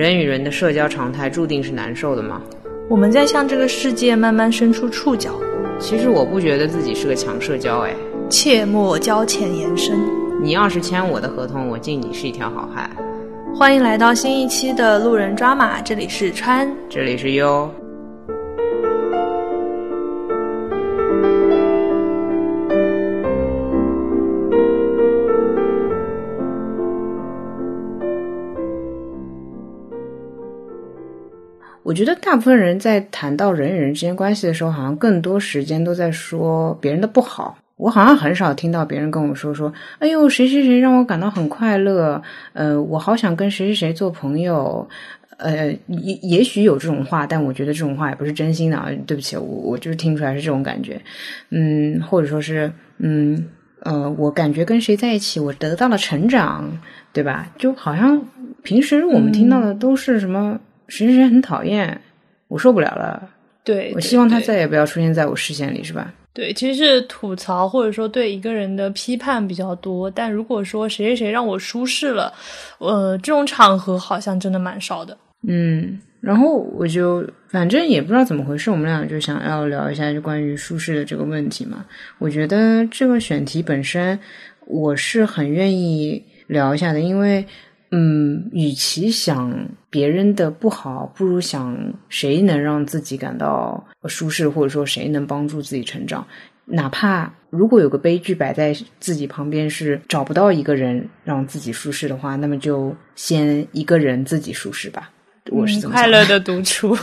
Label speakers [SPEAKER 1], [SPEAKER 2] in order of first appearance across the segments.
[SPEAKER 1] 人与人的社交常态注定是难受的吗？
[SPEAKER 2] 我们在向这个世界慢慢伸出触角。
[SPEAKER 1] 其实我不觉得自己是个强社交，哎，
[SPEAKER 2] 切莫交浅言深。
[SPEAKER 1] 你要是签我的合同，我敬你是一条好汉。
[SPEAKER 2] 欢迎来到新一期的路人抓马，这里是川，
[SPEAKER 1] 这里是优。我觉得大部分人在谈到人与人之间关系的时候，好像更多时间都在说别人的不好。我好像很少听到别人跟我说说：“哎呦，谁谁谁让我感到很快乐。”呃，我好想跟谁谁谁做朋友。呃，也也许有这种话，但我觉得这种话也不是真心的啊。对不起，我我就是听出来是这种感觉。嗯，或者说是嗯呃，我感觉跟谁在一起，我得到了成长，对吧？就好像平时我们听到的都是什么。谁谁谁很讨厌，我受不了了。
[SPEAKER 2] 对，
[SPEAKER 1] 我希望他再也不要出现在我视线里，是吧？
[SPEAKER 2] 对，其实是吐槽或者说对一个人的批判比较多。但如果说谁谁谁让我舒适了，呃，这种场合好像真的蛮少的。
[SPEAKER 1] 嗯，然后我就反正也不知道怎么回事，我们俩就想要聊一下就关于舒适的这个问题嘛。我觉得这个选题本身我是很愿意聊一下的，因为。嗯，与其想别人的不好，不如想谁能让自己感到舒适，或者说谁能帮助自己成长。哪怕如果有个悲剧摆在自己旁边，是找不到一个人让自己舒适的话，那么就先一个人自己舒适吧。我是
[SPEAKER 2] 快乐的独处，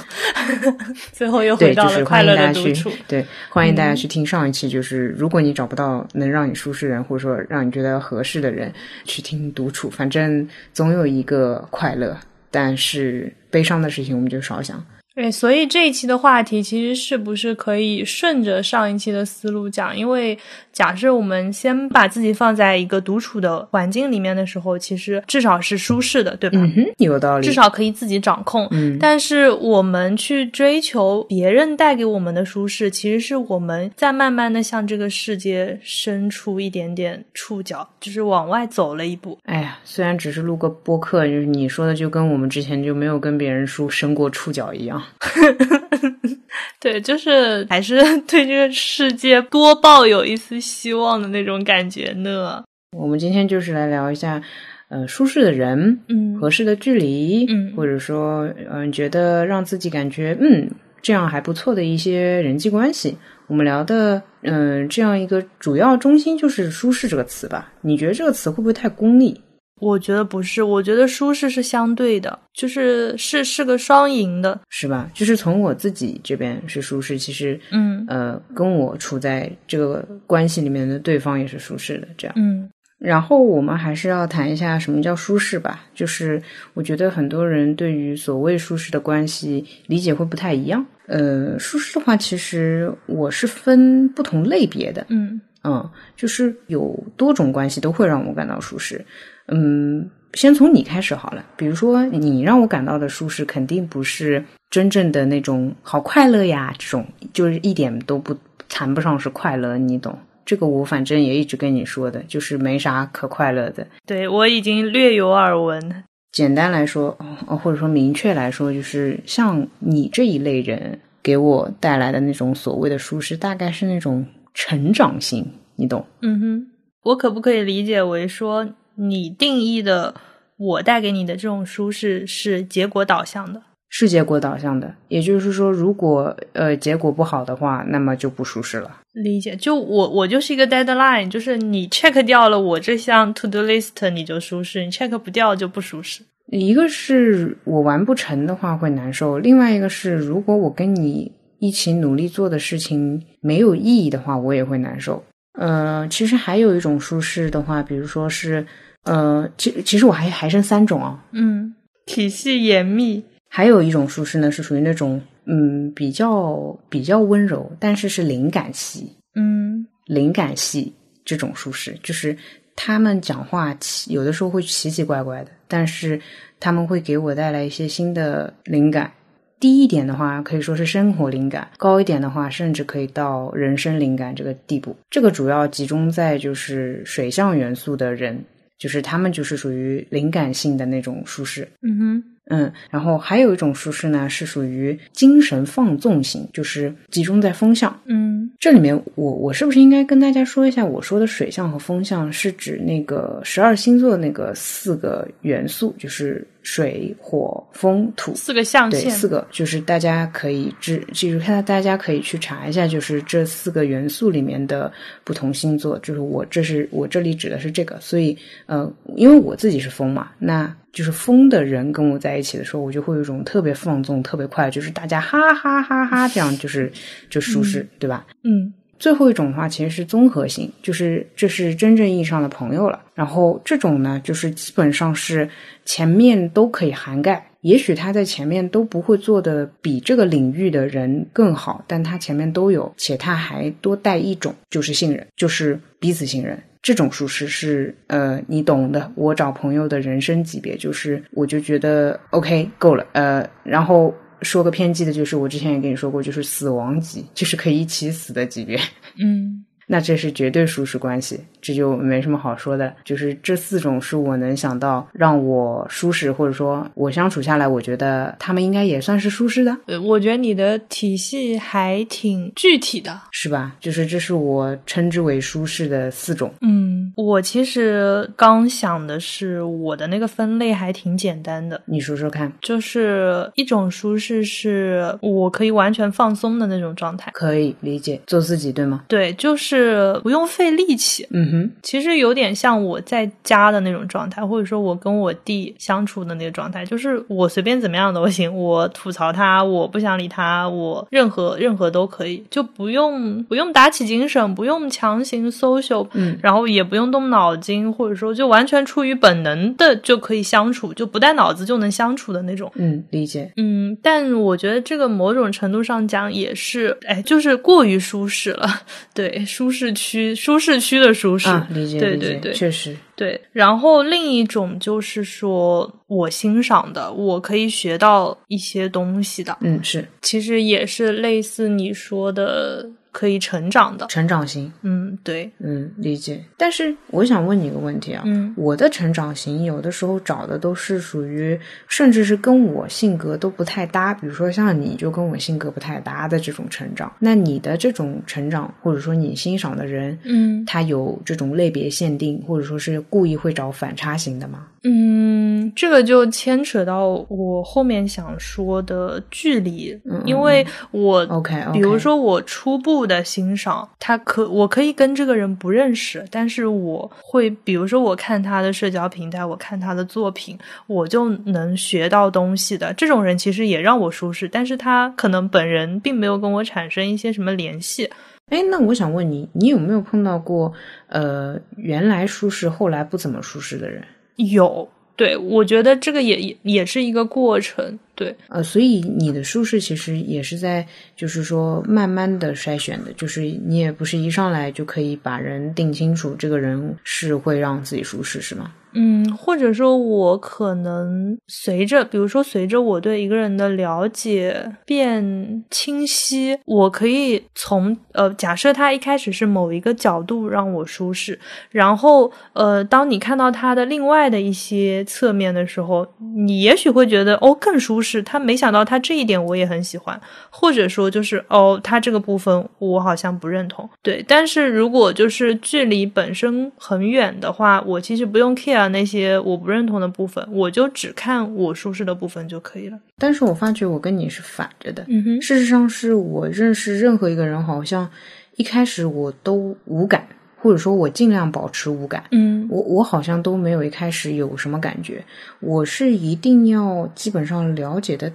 [SPEAKER 2] 最后又回到了快乐的独处。
[SPEAKER 1] 对，欢迎大家去听上一期。就是如果你找不到能让你舒适人，或者说让你觉得合适的人，去听独处。反正总有一个快乐，但是悲伤的事情我们就少想。
[SPEAKER 2] 对，所以这一期的话题其实是不是可以顺着上一期的思路讲？因为假设我们先把自己放在一个独处的环境里面的时候，其实至少是舒适的，对吧？
[SPEAKER 1] 嗯哼，有道理。
[SPEAKER 2] 至少可以自己掌控。
[SPEAKER 1] 嗯。
[SPEAKER 2] 但是我们去追求别人带给我们的舒适，其实是我们在慢慢的向这个世界伸出一点点触角，就是往外走了一步。
[SPEAKER 1] 哎呀，虽然只是录个播客，就是你说的，就跟我们之前就没有跟别人说伸过触角一样。
[SPEAKER 2] 对，就是还是对这个世界多抱有一丝希望的那种感觉呢。
[SPEAKER 1] 我们今天就是来聊一下，呃，舒适的人，
[SPEAKER 2] 嗯，
[SPEAKER 1] 合适的距离，
[SPEAKER 2] 嗯，
[SPEAKER 1] 或者说，嗯，觉得让自己感觉，嗯，这样还不错的一些人际关系。我们聊的，嗯，这样一个主要中心就是“舒适”这个词吧？你觉得这个词会不会太功利？
[SPEAKER 2] 我觉得不是，我觉得舒适是相对的，就是是是个双赢的，
[SPEAKER 1] 是吧？就是从我自己这边是舒适，其实，
[SPEAKER 2] 嗯，
[SPEAKER 1] 呃，跟我处在这个关系里面的对方也是舒适的，这样，
[SPEAKER 2] 嗯。
[SPEAKER 1] 然后我们还是要谈一下什么叫舒适吧，就是我觉得很多人对于所谓舒适的关系理解会不太一样。呃，舒适的话，其实我是分不同类别的，
[SPEAKER 2] 嗯
[SPEAKER 1] 嗯，就是有多种关系都会让我感到舒适。嗯，先从你开始好了。比如说，你让我感到的舒适，肯定不是真正的那种好快乐呀，这种就是一点都不谈不上是快乐，你懂？这个我反正也一直跟你说的，就是没啥可快乐的。
[SPEAKER 2] 对我已经略有耳闻。
[SPEAKER 1] 简单来说，或者说明确来说，就是像你这一类人给我带来的那种所谓的舒适，大概是那种成长性，你懂？
[SPEAKER 2] 嗯哼，我可不可以理解为说？你定义的我带给你的这种舒适是结果导向的，
[SPEAKER 1] 是结果导向的。也就是说，如果呃结果不好的话，那么就不舒适了。
[SPEAKER 2] 理解，就我我就是一个 deadline，就是你 check 掉了我这项 to do list，你就舒适；你 check 不掉就不舒适。
[SPEAKER 1] 一个是我完不成的话会难受，另外一个是如果我跟你一起努力做的事情没有意义的话，我也会难受。呃，其实还有一种舒适的话，比如说是。呃，其其实我还还剩三种啊，
[SPEAKER 2] 嗯，体系严密，
[SPEAKER 1] 还有一种舒适呢，是属于那种嗯比较比较温柔，但是是灵感系，
[SPEAKER 2] 嗯，
[SPEAKER 1] 灵感系这种舒适，就是他们讲话奇有的时候会奇奇怪怪的，但是他们会给我带来一些新的灵感。低一点的话，可以说是生活灵感；高一点的话，甚至可以到人生灵感这个地步。这个主要集中在就是水象元素的人。就是他们就是属于灵感性的那种舒适，
[SPEAKER 2] 嗯哼，
[SPEAKER 1] 嗯，然后还有一种舒适呢，是属于精神放纵型，就是集中在风向。
[SPEAKER 2] 嗯
[SPEAKER 1] 这里面我我是不是应该跟大家说一下，我说的水象和风象是指那个十二星座那个四个元素，就是水、火、风、土。
[SPEAKER 2] 四个象
[SPEAKER 1] 对，
[SPEAKER 2] 限，
[SPEAKER 1] 四个就是大家可以知记住，看大家可以去查一下，就是这四个元素里面的不同星座，就是我这是我这里指的是这个，所以呃，因为我自己是风嘛，那就是疯的人跟我在一起的时候，我就会有一种特别放纵、特别快，就是大家哈哈哈哈这样，就是就舒适，对吧？
[SPEAKER 2] 嗯
[SPEAKER 1] 最后一种的话，其实是综合性，就是这是真正意义上的朋友了。然后这种呢，就是基本上是前面都可以涵盖。也许他在前面都不会做的比这个领域的人更好，但他前面都有，且他还多带一种，就是信任，就是彼此信任。这种舒适是呃，你懂的。我找朋友的人生级别，就是我就觉得 OK 够了，呃，然后说个偏激的，就是我之前也跟你说过，就是死亡级，就是可以一起死的级别。
[SPEAKER 2] 嗯
[SPEAKER 1] 那这是绝对舒适关系，这就没什么好说的。就是这四种是我能想到让我舒适，或者说我相处下来，我觉得他们应该也算是舒适的，
[SPEAKER 2] 呃，我觉得你的体系还挺具体的。
[SPEAKER 1] 是吧？就是这是我称之为舒适的四种。
[SPEAKER 2] 嗯，我其实刚想的是，我的那个分类还挺简单的，
[SPEAKER 1] 你说说看，
[SPEAKER 2] 就是一种舒适是我可以完全放松的那种状态。
[SPEAKER 1] 可以理解做自己对吗？
[SPEAKER 2] 对，就是不用费力气。
[SPEAKER 1] 嗯哼，
[SPEAKER 2] 其实有点像我在家的那种状态，或者说我跟我弟相处的那个状态，就是我随便怎么样都行，我吐槽他，我不想理他，我任何任何都可以，就不用不用打起精神，不用强行 social，
[SPEAKER 1] 嗯，
[SPEAKER 2] 然后也不用动脑筋，或者说就完全出于本能的就可以相处，就不带脑子就能相处的那种。
[SPEAKER 1] 嗯，理解。
[SPEAKER 2] 嗯，但我觉得这个某种程度上讲也是，哎，就是过于舒适了。对，舒适区，舒适区的舒适，
[SPEAKER 1] 啊，理解，理解，
[SPEAKER 2] 对对对。
[SPEAKER 1] 确实，
[SPEAKER 2] 对。然后另一种就是说我欣赏的，我可以学到一些东西的，
[SPEAKER 1] 嗯，是。
[SPEAKER 2] 其实也是类似你说的可以成长的。
[SPEAKER 1] 成长型，
[SPEAKER 2] 嗯，对，
[SPEAKER 1] 嗯，理解。但是我想问你一个问题啊，
[SPEAKER 2] 嗯
[SPEAKER 1] 我的成长型有的时候找的都是属于，甚至是跟我性格都不太搭，比如说像你就跟我性格不太搭的这种成长。那你的这种成长，或者说你欣赏的人，
[SPEAKER 2] 嗯
[SPEAKER 1] 他有这种类别限定，或者说是故意会找反差型的吗？
[SPEAKER 2] 嗯，这个就牵扯到我后面想说的距离，
[SPEAKER 1] 嗯
[SPEAKER 2] 因为我
[SPEAKER 1] OK，,
[SPEAKER 2] 比如说，我初步的欣赏，他可我可以跟这个人不认识，但是我会，比如说我看他的社交平台，我看他的作品，我就能学到东西的。这种人其实也让我舒适，但是他可能本人并没有跟我产生一些什么联系。
[SPEAKER 1] 哎，那我想问你，你有没有碰到过呃，原来舒适，后来不怎么舒适的人？
[SPEAKER 2] 有，对我觉得这个也也也是一个过程。对，
[SPEAKER 1] 呃，所以你的舒适其实也是在，就是说慢慢的筛选的，就是你也不是一上来就可以把人定清楚，这个人是会让自己舒适，是吗？
[SPEAKER 2] 嗯，或者说，我可能随着，比如说，随着我对一个人的了解变清晰，我可以从呃，假设他一开始是某一个角度让我舒适，然后呃，当你看到他的另外的一些侧面的时候，你也许会觉得哦更舒适。他没想到他这一点我也很喜欢，或者说就是哦，他这个部分我好像不认同。对，但是如果就是距离本身很远的话，我其实不用 care 那些我不认同的部分，我就只看我舒适的部分就可以了。
[SPEAKER 1] 但是我发觉我跟你是反着的，
[SPEAKER 2] 嗯哼，
[SPEAKER 1] 事实上是我认识任何一个人，好像一开始我都无感，或者说我尽量保持无感。
[SPEAKER 2] 嗯
[SPEAKER 1] 我我好像都没有一开始有什么感觉，我是一定要基本上了解的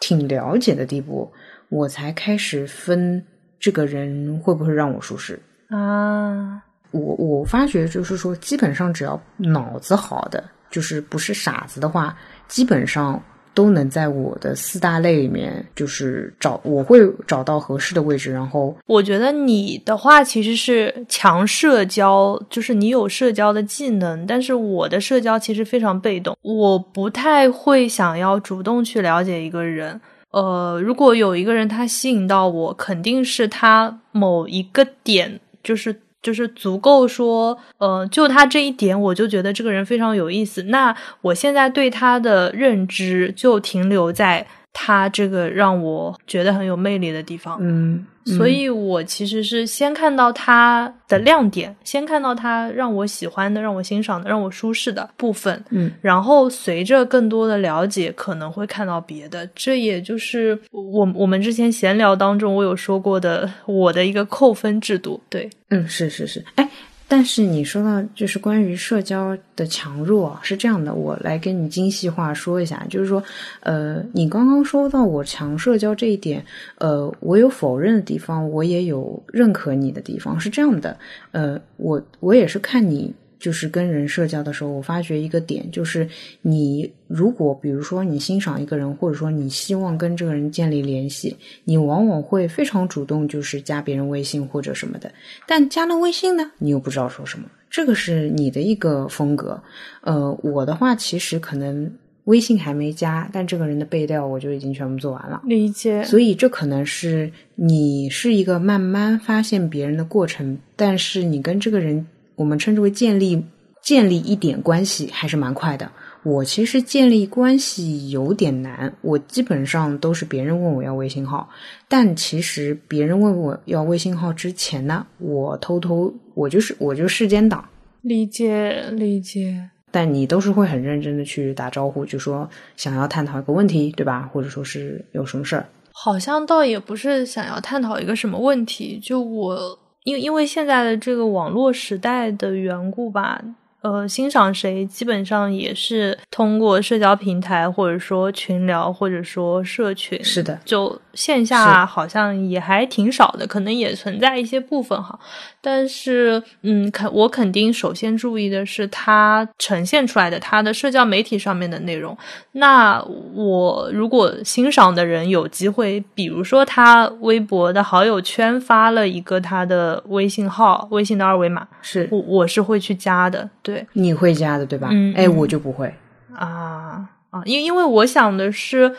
[SPEAKER 1] 挺了解的地步，我才开始分这个人会不会让我舒适。
[SPEAKER 2] 啊，
[SPEAKER 1] 我我发觉就是说，基本上只要脑子好的，就是不是傻子的话，基本上都能在我的四大类里面，就是找我会找到合适的位置，然后
[SPEAKER 2] 我觉得你的话其实是强社交，就是你有社交的技能，但是我的社交其实非常被动，我不太会想要主动去了解一个人。呃，如果有一个人他吸引到我，肯定是他某一个点，就是就是足够说，呃，就他这一点，我就觉得这个人非常有意思。那我现在对他的认知就停留在他这个让我觉得很有魅力的地方。
[SPEAKER 1] 嗯，
[SPEAKER 2] 所以我其实是先看到他的亮点，先看到他让我喜欢的、让我欣赏的、让我舒适的部分，
[SPEAKER 1] 嗯，
[SPEAKER 2] 然后随着更多的了解，可能会看到别的。这也就是我我们之前闲聊当中我有说过的我的一个扣分制度。对，
[SPEAKER 1] 嗯，是是是，哎。但是你说到就是关于社交的强弱是这样的，我来跟你精细化说一下，就是说，呃，你刚刚说到我强社交这一点，呃，我有否认的地方，我也有认可你的地方，是这样的，呃，我我也是看你。就是跟人社交的时候，我发觉一个点，就是你如果比如说你欣赏一个人，或者说你希望跟这个人建立联系，你往往会非常主动，就是加别人微信或者什么的。但加了微信呢，你又不知道说什么，这个是你的一个风格。呃，我的话其实可能微信还没加，但这个人的背调我就已经全部做完了。
[SPEAKER 2] 理解。
[SPEAKER 1] 所以这可能是你是一个慢慢发现别人的过程，但是你跟这个人。我们称之为建立建立一点关系还是蛮快的。我其实建立关系有点难，我基本上都是别人问我要微信号，但其实别人问我要微信号之前呢，我偷偷我就是我就世间党。
[SPEAKER 2] 理解理解。
[SPEAKER 1] 但你都是会很认真的去打招呼，就说想要探讨一个问题，对吧？或者说是有什么事儿？
[SPEAKER 2] 好像倒也不是想要探讨一个什么问题，就我。因因为现在的这个网络时代的缘故吧。呃，欣赏谁基本上也是通过社交平台，或者说群聊，或者说社群。
[SPEAKER 1] 是的，
[SPEAKER 2] 就线下好像也还挺少的，可能也存在一些部分哈。但是，嗯，肯我肯定首先注意的是他呈现出来的他的社交媒体上面的内容。那我如果欣赏的人有机会，比如说他微博的好友圈发了一个他的微信号、微信的二维码，
[SPEAKER 1] 是
[SPEAKER 2] 我我是会去加的。对。
[SPEAKER 1] 你会加的对吧？嗯哎，我就不会
[SPEAKER 2] 啊啊！因因为我想的是，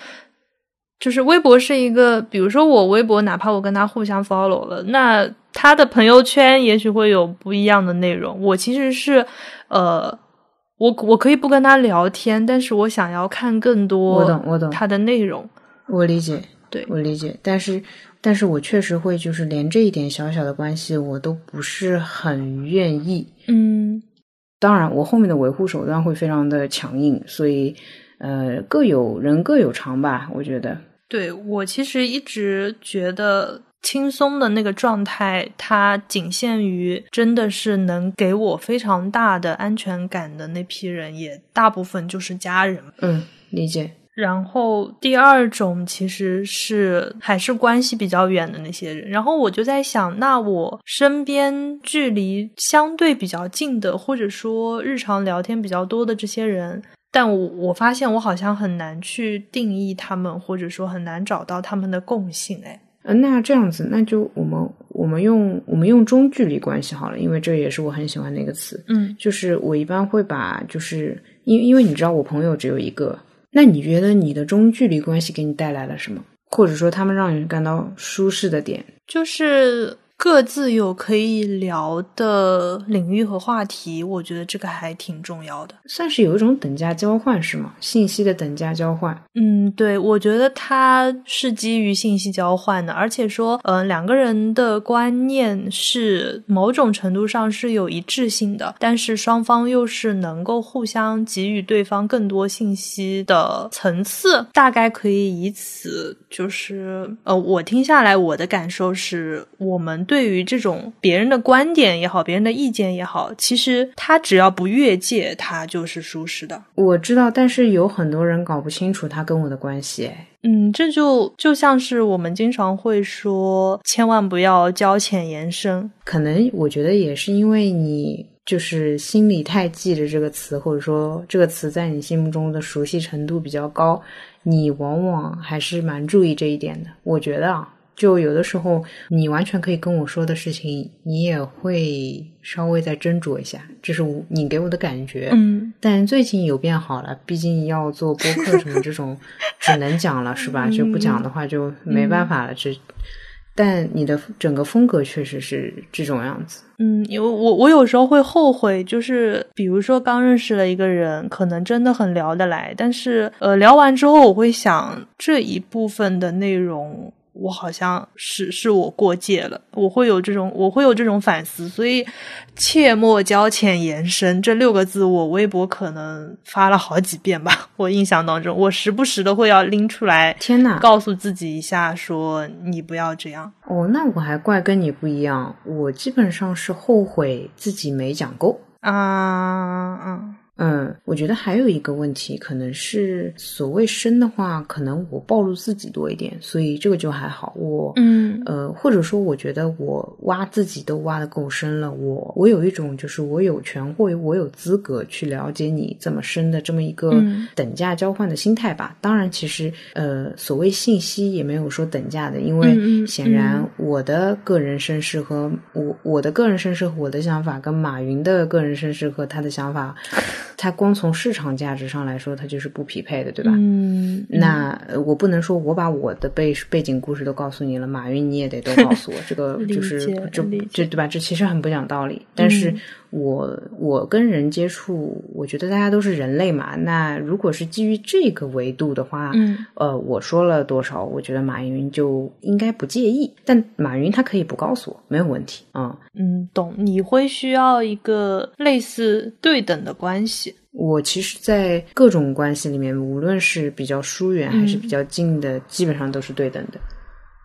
[SPEAKER 2] 就是微博是一个，比如说我微博，哪怕我跟他互相 follow 了，那他的朋友圈也许会有不一样的内容。我其实是呃，我我可以不跟他聊天，但是我想要看更多。
[SPEAKER 1] 我懂，我懂
[SPEAKER 2] 他的内容。
[SPEAKER 1] 我理解，
[SPEAKER 2] 对
[SPEAKER 1] 我理解，但是但是我确实会，就是连这一点小小的关系，我都不是很愿意。
[SPEAKER 2] 嗯。
[SPEAKER 1] 当然，我后面的维护手段会非常的强硬，所以，呃，各有人各有长吧，我觉得。
[SPEAKER 2] 对我其实一直觉得轻松的那个状态，它仅限于真的是能给我非常大的安全感的那批人，也大部分就是家人。
[SPEAKER 1] 嗯，理解。
[SPEAKER 2] 然后第二种其实是还是关系比较远的那些人，然后我就在想，那我身边距离相对比较近的，或者说日常聊天比较多的这些人，但我我发现我好像很难去定义他们，或者说很难找到他们的共性。哎，
[SPEAKER 1] 嗯，那这样子，那就我们我们用我们用中距离关系好了，因为这也是我很喜欢的一个词。
[SPEAKER 2] 嗯，
[SPEAKER 1] 就是我一般会把，就是因因为你知道我朋友只有一个。那你觉得你的中距离关系给你带来了什么？或者说他们让你感到舒适的点？
[SPEAKER 2] 就是。各自有可以聊的领域和话题，我觉得这个还挺重要的，
[SPEAKER 1] 算是有一种等价交换，是吗？信息的等价交换。
[SPEAKER 2] 嗯，对，我觉得它是基于信息交换的，而且说，呃，两个人的观念是某种程度上是有一致性的，但是双方又是能够互相给予对方更多信息的层次，大概可以以此，就是，呃，我听下来，我的感受是我们。对于这种别人的观点也好，别人的意见也好，其实他只要不越界，他就是舒适的。
[SPEAKER 1] 我知道，但是有很多人搞不清楚他跟我的关系。
[SPEAKER 2] 嗯，这就就像是我们经常会说，千万不要交浅言深。
[SPEAKER 1] 可能我觉得也是因为你就是心里太记着这个词，或者说这个词在你心目中的熟悉程度比较高，你往往还是蛮注意这一点的。我觉得啊。就有的时候，你完全可以跟我说的事情，你也会稍微再斟酌一下，这是你给我的感觉。
[SPEAKER 2] 嗯，
[SPEAKER 1] 但最近有变好了，毕竟要做播客什么这种，只能讲了是吧？就不讲的话就没办法了。这但你的整个风格确实是这种样子。
[SPEAKER 2] 嗯，因为我我有时候会后悔，就是比如说刚认识了一个人，可能真的很聊得来，但是呃聊完之后，我会想这一部分的内容。我好像是是我过界了，我会有这种我会有这种反思，所以切莫交浅言深这六个字，我微博可能发了好几遍吧。我印象当中，我时不时的会要拎出来，
[SPEAKER 1] 天呐，
[SPEAKER 2] 告诉自己一下，说你不要这样。
[SPEAKER 1] 哦，那我还怪跟你不一样，我基本上是后悔自己没讲够
[SPEAKER 2] 啊，嗯。
[SPEAKER 1] 嗯，我觉得还有一个问题，可能是所谓深的话，可能我暴露自己多一点，所以这个就还好。我，
[SPEAKER 2] 嗯，
[SPEAKER 1] 呃，或者说，我觉得我挖自己都挖的够深了，我我有一种就是我有权或我有资格去了解你这么深的这么一个等价交换的心态吧。当然，其实呃，所谓信息也没有说等价的，因为显然我的个人身世和我我的个人身世和我的想法跟马云的个人身世和他的想法。它光从市场价值上来说，它就是不匹配的，对吧？
[SPEAKER 2] 嗯，
[SPEAKER 1] 那我不能说我把我的背背景故事都告诉你了，马云你也得都告诉我，这个就 是这这对吧？这其实很不讲道理。但是我我跟人接触，我觉得大家都是人类嘛。那如果是基于这个维度的话，
[SPEAKER 2] 嗯，
[SPEAKER 1] 呃，我说了多少，我觉得马云就应该不介意。但马云他可以不告诉我，没有问题啊。
[SPEAKER 2] 嗯，懂。你会需要一个类似对等的关系。
[SPEAKER 1] 我其实，在各种关系里面，无论是比较疏远还是比较近的，基本上都是对等的。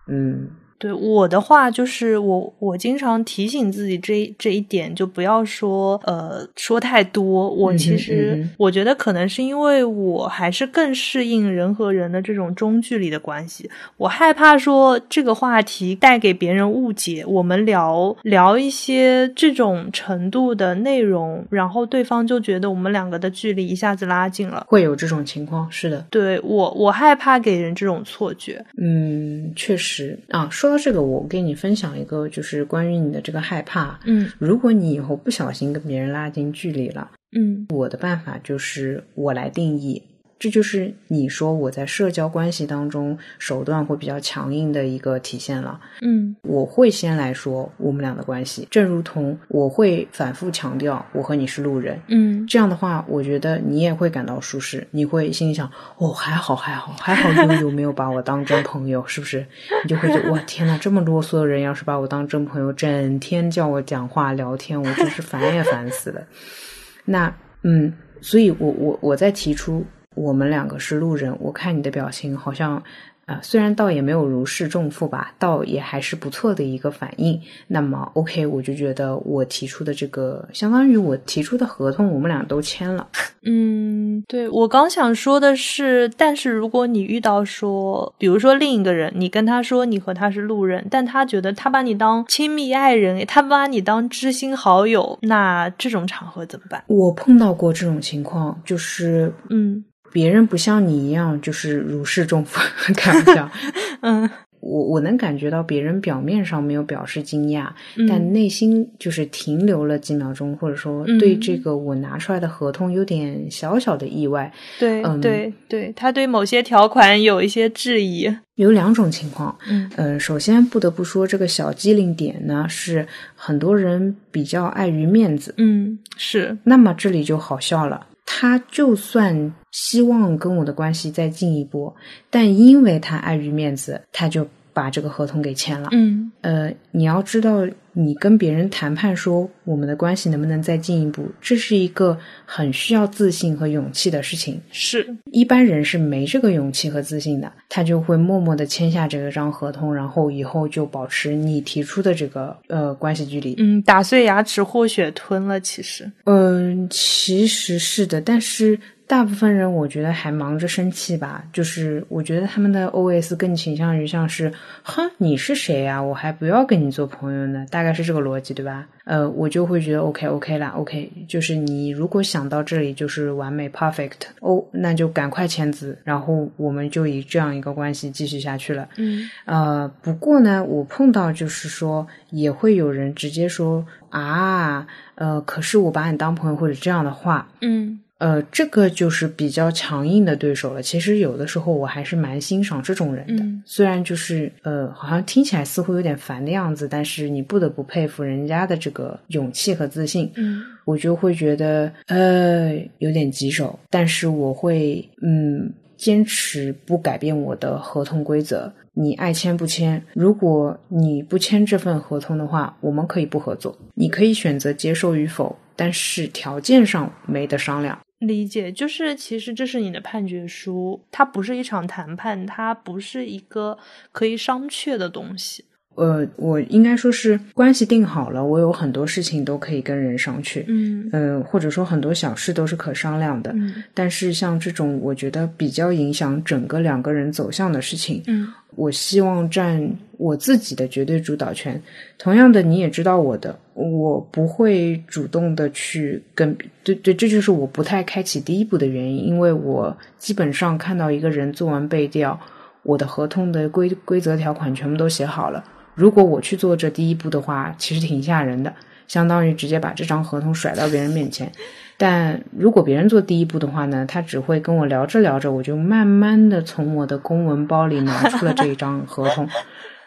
[SPEAKER 1] 嗯。
[SPEAKER 2] 对我的话，就是我我经常提醒自己这这一点，就不要说呃说太多。我其实我觉得可能是因为我还是更适应人和人的这种中距离的关系。我害怕说这个话题带给别人误解，我们聊聊一些这种程度的内容，然后对方就觉得我们两个的距离一下子拉近了。
[SPEAKER 1] 会有这种情况，是的。
[SPEAKER 2] 对我我害怕给人这种错觉。
[SPEAKER 1] 嗯，确实啊，说。说这个，我给你分享一个，就是关于你的这个害怕。
[SPEAKER 2] 嗯，
[SPEAKER 1] 如果你以后不小心跟别人拉近距离了，
[SPEAKER 2] 嗯，
[SPEAKER 1] 我的办法就是我来定义。这就是你说我在社交关系当中手段会比较强硬的一个体现了。
[SPEAKER 2] 嗯，
[SPEAKER 1] 我会先来说我们俩的关系，正如同我会反复强调我和你是路人。
[SPEAKER 2] 嗯，
[SPEAKER 1] 这样的话，我觉得你也会感到舒适，你会心里想：哦，还好，还好，还好悠悠没有把我当真朋友，是不是？你就会觉得哇，天呐，这么啰嗦的人要是把我当真朋友，整天叫我讲话聊天，我真是烦也烦死了。那嗯，所以我我我在提出。我们两个是路人，我看你的表情好像，啊，虽然倒也没有如释重负吧，倒也还是不错的一个反应。那么，OK，我就觉得我提出的这个，相当于我提出的合同，我们俩都签了。
[SPEAKER 2] 嗯，对我刚想说的是，但是如果你遇到说，比如说另一个人，你跟他说你和他是路人，但他觉得他把你当亲密爱人，他把你当知心好友，那这种场合怎么办？
[SPEAKER 1] 我碰到过这种情况，就是
[SPEAKER 2] 嗯。
[SPEAKER 1] 别人不像你一样，就是如释重负，开玩笑。
[SPEAKER 2] 嗯，
[SPEAKER 1] 我我能感觉到别人表面上没有表示惊讶，但内心就是停留了几秒钟，或者说对这个我拿出来的合同有点小小的意外。
[SPEAKER 2] 对，嗯对，对，他对某些条款有一些质疑。
[SPEAKER 1] 有两种情况，
[SPEAKER 2] 嗯，
[SPEAKER 1] 呃，首先不得不说，这个小机灵点呢，是很多人比较碍于面子。
[SPEAKER 2] 嗯，是。
[SPEAKER 1] 那么这里就好笑了。他就算希望跟我的关系再进一步，但因为他碍于面子，他就把这个合同给签了。
[SPEAKER 2] 嗯，
[SPEAKER 1] 呃，你要知道。你跟别人谈判说我们的关系能不能再进一步，这是一个很需要自信和勇气的事情。
[SPEAKER 2] 是
[SPEAKER 1] 一般人是没这个勇气和自信的，他就会默默的签下这个张合同，然后以后就保持你提出的这个呃关系距离。
[SPEAKER 2] 嗯，打碎牙齿或血吞了，其实。
[SPEAKER 1] 嗯，其实是的，但是。大部分人我觉得还忙着生气吧，就是我觉得他们的 OS 更倾向于像是，哼，你是谁呀？我还不要跟你做朋友呢，大概是这个逻辑，对吧？呃，我就会觉得 OK OK 啦，OK，就是你如果想到这里就是完美 perfect，哦，那就赶快签字，然后我们就以这样一个关系继续下去了。
[SPEAKER 2] 嗯，
[SPEAKER 1] 呃，不过呢，我碰到就是说也会有人直接说啊，呃，可是我把你当朋友或者这样的话，
[SPEAKER 2] 嗯。
[SPEAKER 1] 呃，这个就是比较强硬的对手了。其实有的时候我还是蛮欣赏这种人的，
[SPEAKER 2] 嗯
[SPEAKER 1] 虽然就是呃，好像听起来似乎有点烦的样子，但是你不得不佩服人家的这个勇气和自信。
[SPEAKER 2] 嗯
[SPEAKER 1] 我就会觉得呃有点棘手，但是我会嗯坚持不改变我的合同规则。你爱签不签？如果你不签这份合同的话，我们可以不合作。你可以选择接受与否，但是条件上没得商量。
[SPEAKER 2] 理解，就是其实这是你的判决书，它不是一场谈判，它不是一个可以商榷的东西。
[SPEAKER 1] 呃，我应该说是关系定好了，我有很多事情都可以跟人商去。
[SPEAKER 2] 嗯
[SPEAKER 1] 嗯、或者说很多小事都是可商量的。
[SPEAKER 2] 嗯
[SPEAKER 1] 但是像这种我觉得比较影响整个两个人走向的事情，
[SPEAKER 2] 嗯
[SPEAKER 1] 我希望占我自己的绝对主导权。同样的，你也知道我的，我不会主动的去跟对对，这就是我不太开启第一步的原因，因为我基本上看到一个人做完背调，我的合同的规规则条款全部都写好了。如果我去做这第一步的话，其实挺吓人的，相当于直接把这张合同甩到别人面前。但如果别人做第一步的话呢，他只会跟我聊着聊着，我就慢慢的从我的公文包里拿出了这一张合同，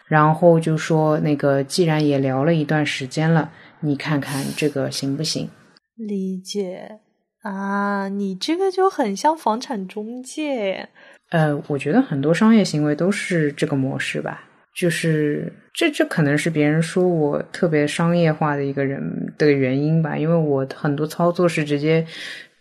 [SPEAKER 1] 然后就说那个既然也聊了一段时间了，你看看这个行不行？
[SPEAKER 2] 理解啊，你这个就很像房产中介。
[SPEAKER 1] 呃，我觉得很多商业行为都是这个模式吧，就是这这可能是别人说我特别商业化的一个人的原因吧，因为我很多操作是直接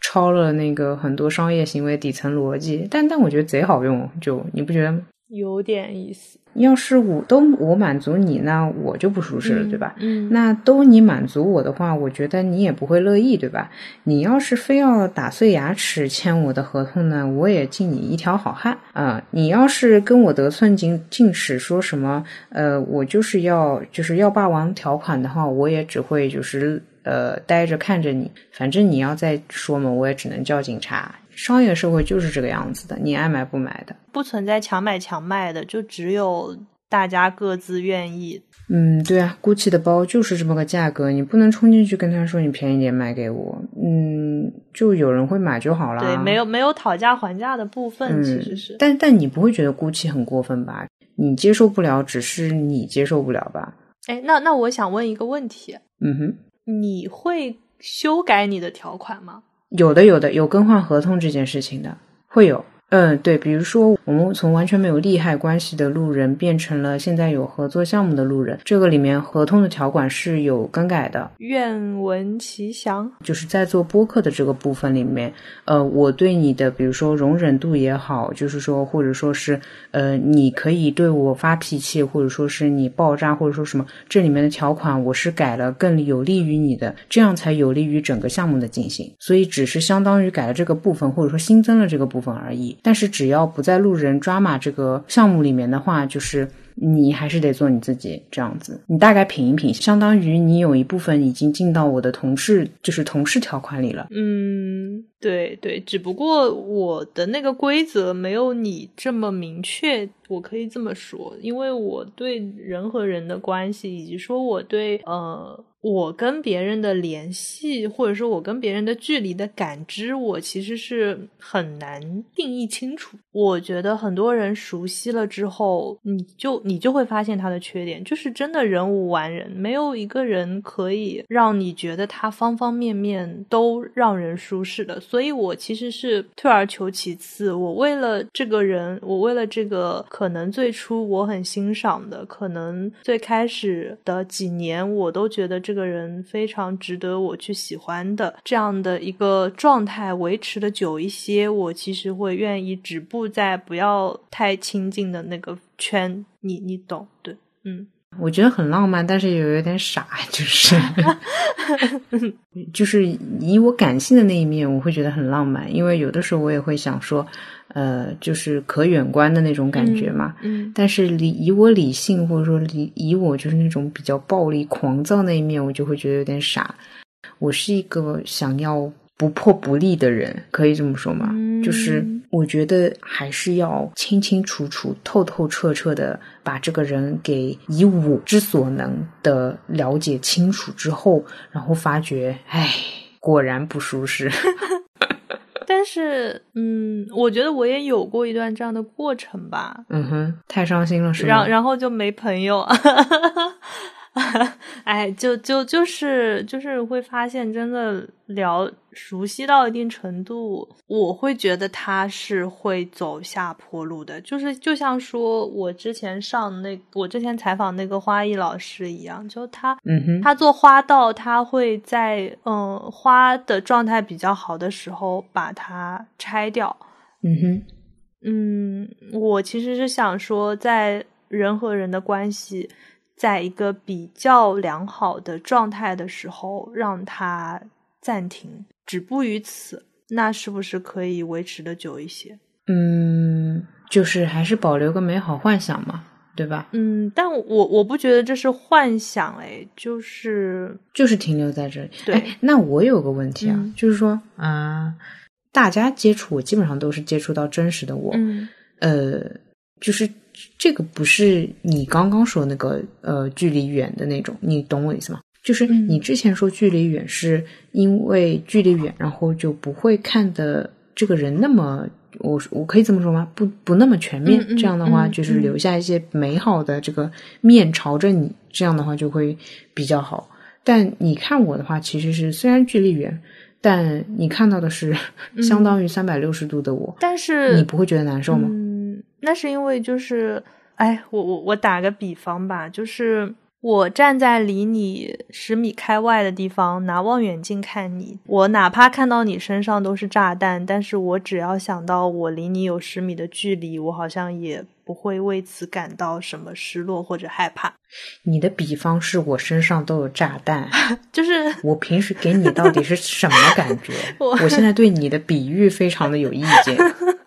[SPEAKER 1] 抄了那个很多商业行为底层逻辑，但但我觉得贼好用，就你不觉得吗？
[SPEAKER 2] 有点意思，
[SPEAKER 1] 要是我都我满足你，那我就不舒适了，对吧？
[SPEAKER 2] 嗯，
[SPEAKER 1] 那都你满足我的话，我觉得你也不会乐意，对吧？你要是非要打碎牙齿签我的合同呢，我也敬你一条好汉啊、你要是跟我得寸进进尺，说什么呃，我就是要就是要霸王条款的话，我也只会就是呃呆着看着你，反正你要再说嘛，我也只能叫警察。商业社会就是这个样子的，你爱买不买的。
[SPEAKER 2] 不存在强买强卖的，就只有大家各自愿意。
[SPEAKER 1] 嗯，对啊，GUCCI 的包就是这么个价格，你不能冲进去跟他说你便宜点卖给我，嗯，就有人会买就好啦。
[SPEAKER 2] 对，没有没有讨价还价的部分，
[SPEAKER 1] 嗯
[SPEAKER 2] 其实是。
[SPEAKER 1] 但但你不会觉得 GUCCI 很过分吧？你接受不了，只是你接受不了吧？
[SPEAKER 2] 哎，那那我想问一个问题，
[SPEAKER 1] 嗯哼，
[SPEAKER 2] 你会修改你的条款吗？
[SPEAKER 1] 有的有的有更换合同这件事情的，会有。嗯，对，比如说我们从完全没有利害关系的路人变成了现在有合作项目的路人，这个里面合同的条款是有更改的。
[SPEAKER 2] 愿闻其详。
[SPEAKER 1] 就是在做播客的这个部分里面，呃，我对你的比如说容忍度也好，就是说或者说是呃，你可以对我发脾气，或者说是你爆炸，或者说什么，这里面的条款我是改了更有利于你的，这样才有利于整个项目的进行。所以只是相当于改了这个部分，或者说新增了这个部分而已。但是只要不在路人抓马这个项目里面的话，就是。你还是得做你自己这样子，你大概品一品，相当于你有一部分已经进到我的同事，就是同事条款里了。
[SPEAKER 2] 嗯，对对，只不过我的那个规则没有你这么明确，我可以这么说，因为我对人和人的关系，以及说我对呃我跟别人的联系，或者说我跟别人的距离的感知，我其实是很难定义清楚。我觉得很多人熟悉了之后，你就你就会发现他的缺点，就是真的人无完人，没有一个人可以让你觉得他方方面面都让人舒适的。所以我其实是退而求其次，我为了这个人，我为了这个可能最初我很欣赏的，可能最开始的几年我都觉得这个人非常值得我去喜欢的这样的一个状态维持的久一些，我其实会愿意止步在不要太亲近的那个圈，你你懂对，嗯。
[SPEAKER 1] 我觉得很浪漫，但是也有点傻，就是 就是以我感性的那一面，我会觉得很浪漫，因为有的时候我也会想说，呃，就是可远观的那种感觉嘛。
[SPEAKER 2] 嗯
[SPEAKER 1] 但是理以我理性或者说理以我就是那种比较暴力狂躁那一面，我就会觉得有点傻。我是一个想要不破不立的人，可以这么说吗？
[SPEAKER 2] 嗯
[SPEAKER 1] 就是我觉得还是要清清楚楚、透透彻彻的把这个人给以我之所能的了解清楚之后，然后发觉，哎，果然不舒适。
[SPEAKER 2] 但是，嗯，我觉得我也有过一段这样的过程吧。
[SPEAKER 1] 嗯哼，太伤心了，是吗？
[SPEAKER 2] 然然后就没朋友。哎，就就就是就是会发现，真的聊熟悉到一定程度，我会觉得他是会走下坡路的。就是就像说我之前上那我之前采访那个花艺老师一样，就他，
[SPEAKER 1] 嗯哼，
[SPEAKER 2] 他做花道，他会在嗯花的状态比较好的时候把它拆掉。
[SPEAKER 1] 嗯哼，
[SPEAKER 2] 嗯，我其实是想说，在人和人的关系。在一个比较良好的状态的时候，让它暂停，止步于此，那是不是可以维持的久一些？
[SPEAKER 1] 嗯，就是还是保留个美好幻想嘛，对吧？
[SPEAKER 2] 嗯，但我我不觉得这是幻想，哎，就是
[SPEAKER 1] 就是停留在这里。
[SPEAKER 2] 对，
[SPEAKER 1] 那我有个问题啊，就是说啊，大家接触我基本上都是接触到真实的我，
[SPEAKER 2] 嗯，
[SPEAKER 1] 呃，就是。这个不是你刚刚说那个呃距离远的那种，你懂我意思吗？就是你之前说距离远是因为距离远，然后就不会看的这个人那么，我我可以这么说吗？不不那么全面，这样的话就是留下一些美好的这个面朝着你，这样的话就会比较好。但你看我的话，其实是虽然距离远，但你看到的是相当于三百六十度的我，
[SPEAKER 2] 但是
[SPEAKER 1] 你不会觉得难受吗？
[SPEAKER 2] 那是因为就是，哎，我我我打个比方吧，就是我站在离你十米开外的地方，拿望远镜看你，我哪怕看到你身上都是炸弹，但是我只要想到我离你有十米的距离，我好像也不会为此感到什么失落或者害怕。
[SPEAKER 1] 你的比方是我身上都有炸弹，
[SPEAKER 2] 就是
[SPEAKER 1] 我平时给你到底是什么感觉？我现在对你的比喻非常的有意见。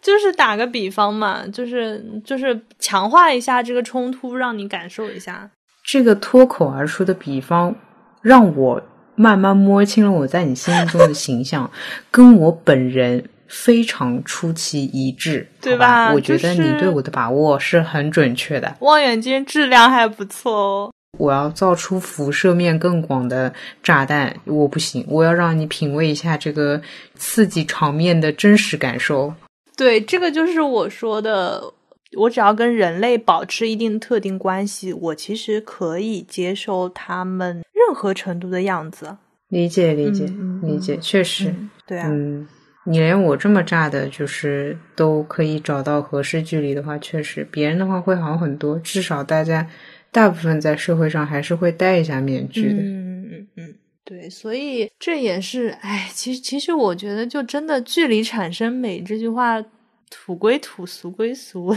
[SPEAKER 2] 就是打个比方嘛，就是就是强化一下这个冲突，让你感受一下。
[SPEAKER 1] 这个脱口而出的比方，让我慢慢摸清了我在你心目中的形象，跟我本人非常出奇一致，
[SPEAKER 2] 对吧？
[SPEAKER 1] 我觉得你对我的把握是很准确的。
[SPEAKER 2] 望远镜质量还不错哦。
[SPEAKER 1] 我要造出辐射面更广的炸弹，我不行。我要让你品味一下这个刺激场面的真实感受。
[SPEAKER 2] 对，这个就是我说的。我只要跟人类保持一定特定关系，我其实可以接受他们任何程度的样子。
[SPEAKER 1] 理解，理解，理解，确实，
[SPEAKER 2] 对啊。
[SPEAKER 1] 嗯，你连我这么炸的，就是都可以找到合适距离的话，确实，别人的话会好很多。至少大家大部分在社会上还是会戴一下面具的。
[SPEAKER 2] 嗯嗯嗯。对，所以这也是，哎，其实其实我觉得，就真的“距离产生美”这句话，土归土，俗归俗，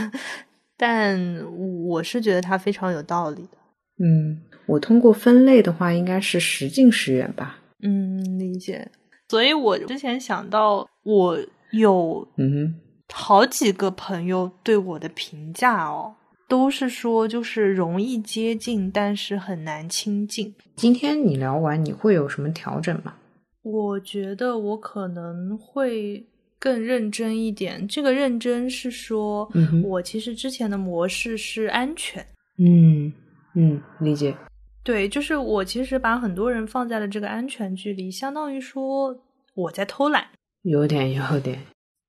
[SPEAKER 2] 但我是觉得它非常有道理的。
[SPEAKER 1] 嗯，我通过分类的话，应该是时近时远吧。
[SPEAKER 2] 嗯，理解。所以我之前想到，我有
[SPEAKER 1] 嗯
[SPEAKER 2] 好几个朋友对我的评价哦。都是说，就是容易接近，但是很难亲近。
[SPEAKER 1] 今天你聊完，你会有什么调整吗？
[SPEAKER 2] 我觉得我可能会更认真一点。这个认真是说，我其实之前的模式是安全。
[SPEAKER 1] 嗯嗯，理解。
[SPEAKER 2] 对，就是我其实把很多人放在了这个安全距离，相当于说我在偷懒。
[SPEAKER 1] 有点，有点。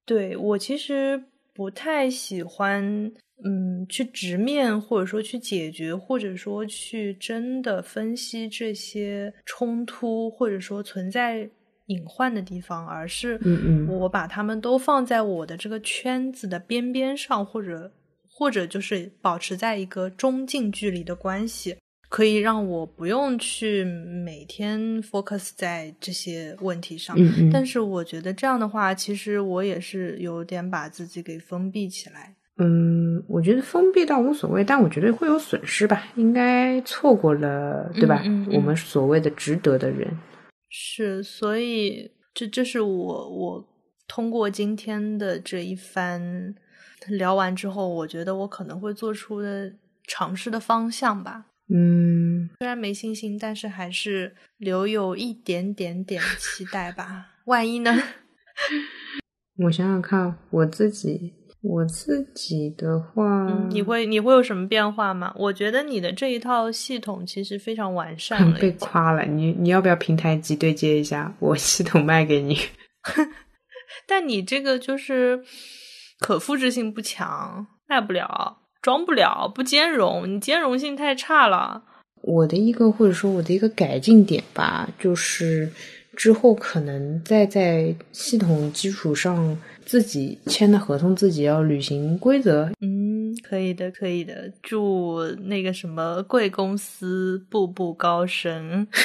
[SPEAKER 2] 对我其实不太喜欢。嗯，去直面或者说去解决，或者说去真的分析这些冲突，或者说存在隐患的地方，而是我把他们都放在我的这个圈子的边边上，或者或者就是保持在一个中近距离的关系，可以让我不用去每天 focus 在这些问题上。
[SPEAKER 1] 嗯嗯，
[SPEAKER 2] 但是我觉得这样的话，其实我也是有点把自己给封闭起来。
[SPEAKER 1] 嗯，我觉得封闭倒无所谓，但我觉得会有损失吧。应该错过了，对吧？我们所谓的值得的人，
[SPEAKER 2] 是。所以，这这是我我通过今天的这一番聊完之后，我觉得我可能会做出的尝试的方向吧。
[SPEAKER 1] 嗯，
[SPEAKER 2] 虽然没信心，但是还是留有一点点点期待吧。万一呢？
[SPEAKER 1] 我想想看，我自己。我自己的话，
[SPEAKER 2] 你会你会有什么变化吗？我觉得你的这一套系统其实非常完善了。
[SPEAKER 1] 被夸了，你你要不要平台级对接一下？我系统卖给你。
[SPEAKER 2] 但你这个就是可复制性不强，卖不了，装不了，不兼容，你兼容性太差了。
[SPEAKER 1] 我的一个或者说我的一个改进点吧，就是之后可能再在系统基础上自己签的合同，自己要履行规则。
[SPEAKER 2] 嗯，可以的，可以的。祝那个什么贵公司步步高升。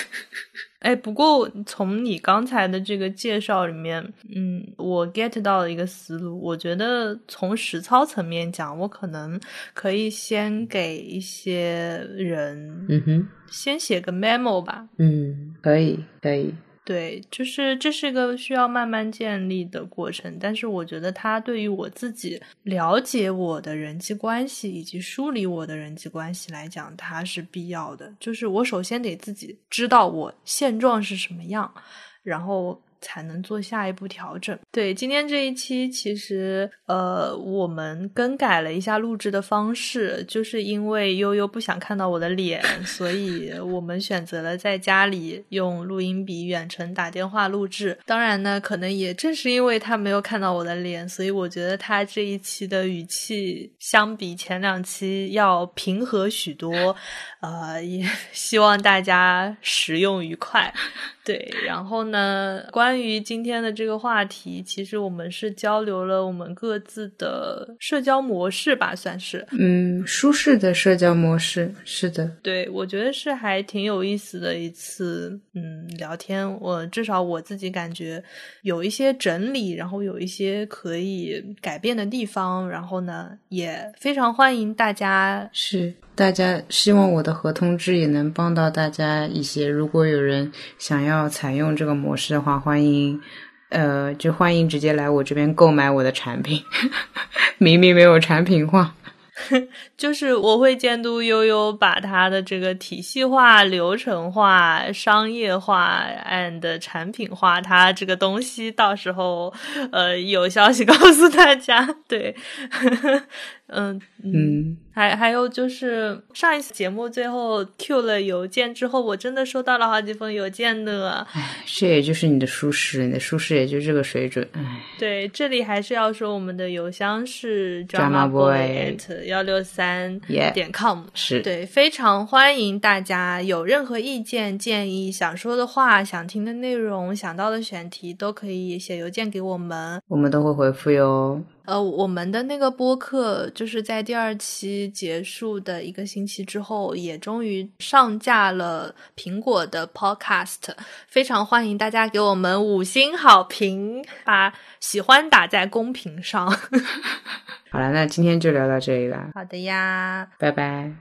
[SPEAKER 2] 哎，不过从你刚才的这个介绍里面，嗯，我 get 到了一个思路。我觉得从实操层面讲，我可能可以先给一些人，
[SPEAKER 1] 嗯哼，
[SPEAKER 2] 先写个 memo 吧。
[SPEAKER 1] 嗯，可以，可以。
[SPEAKER 2] 对，就是这是一个需要慢慢建立的过程，但是我觉得它对于我自己了解我的人际关系以及梳理我的人际关系来讲，它是必要的。就是我首先得自己知道我现状是什么样，然后。才能做下一步调整。对，今天这一期其实呃，我们更改了一下录制的方式，就是因为悠悠不想看到我的脸，所以我们选择了在家里用录音笔远程打电话录制。当然呢，可能也正是因为他没有看到我的脸，所以我觉得他这一期的语气相比前两期要平和许多。呃，也 希望大家使用愉快。对，然后呢，关于今天的这个话题，其实我们是交流了我们各自的社交模式吧，算是。
[SPEAKER 1] 嗯，舒适的社交模式，是的。
[SPEAKER 2] 对，我觉得是还挺有意思的一次，嗯，聊天。我至少我自己感觉有一些整理，然后有一些可以改变的地方。然后呢，也非常欢迎大家
[SPEAKER 1] 是。大家希望我的合同制也能帮到大家一些。如果有人想要采用这个模式的话，欢迎，呃，就欢迎直接来我这边购买我的产品。明明没有产品化。
[SPEAKER 2] 就是我会监督悠悠把它的这个体系化、流程化、商业化 and 产品化，它这个东西到时候呃有消息 告诉大家。对，嗯嗯，还还有就是上一次节目最后 Q 了邮件之后，我真的收到了好几封邮件的。
[SPEAKER 1] 唉，这也就是你的舒适，你的舒适也就这个水准。唉，
[SPEAKER 2] 对，这里还是要说我们的邮箱是 drama boy。幺六三 点 com
[SPEAKER 1] 是
[SPEAKER 2] 对，非常欢迎大家有任何意见建议、想说的话、想听的内容、想到的选题，都可以写邮件给我们，
[SPEAKER 1] 我们都会回复哟。
[SPEAKER 2] 呃，我们的那个播客就是在第二期结束的一个星期之后，也终于上架了苹果的 Podcast，非常欢迎大家给我们五星好评，把喜欢打在公屏上。
[SPEAKER 1] 好了，那今天就聊到这里了。
[SPEAKER 2] 好的呀，
[SPEAKER 1] 拜拜。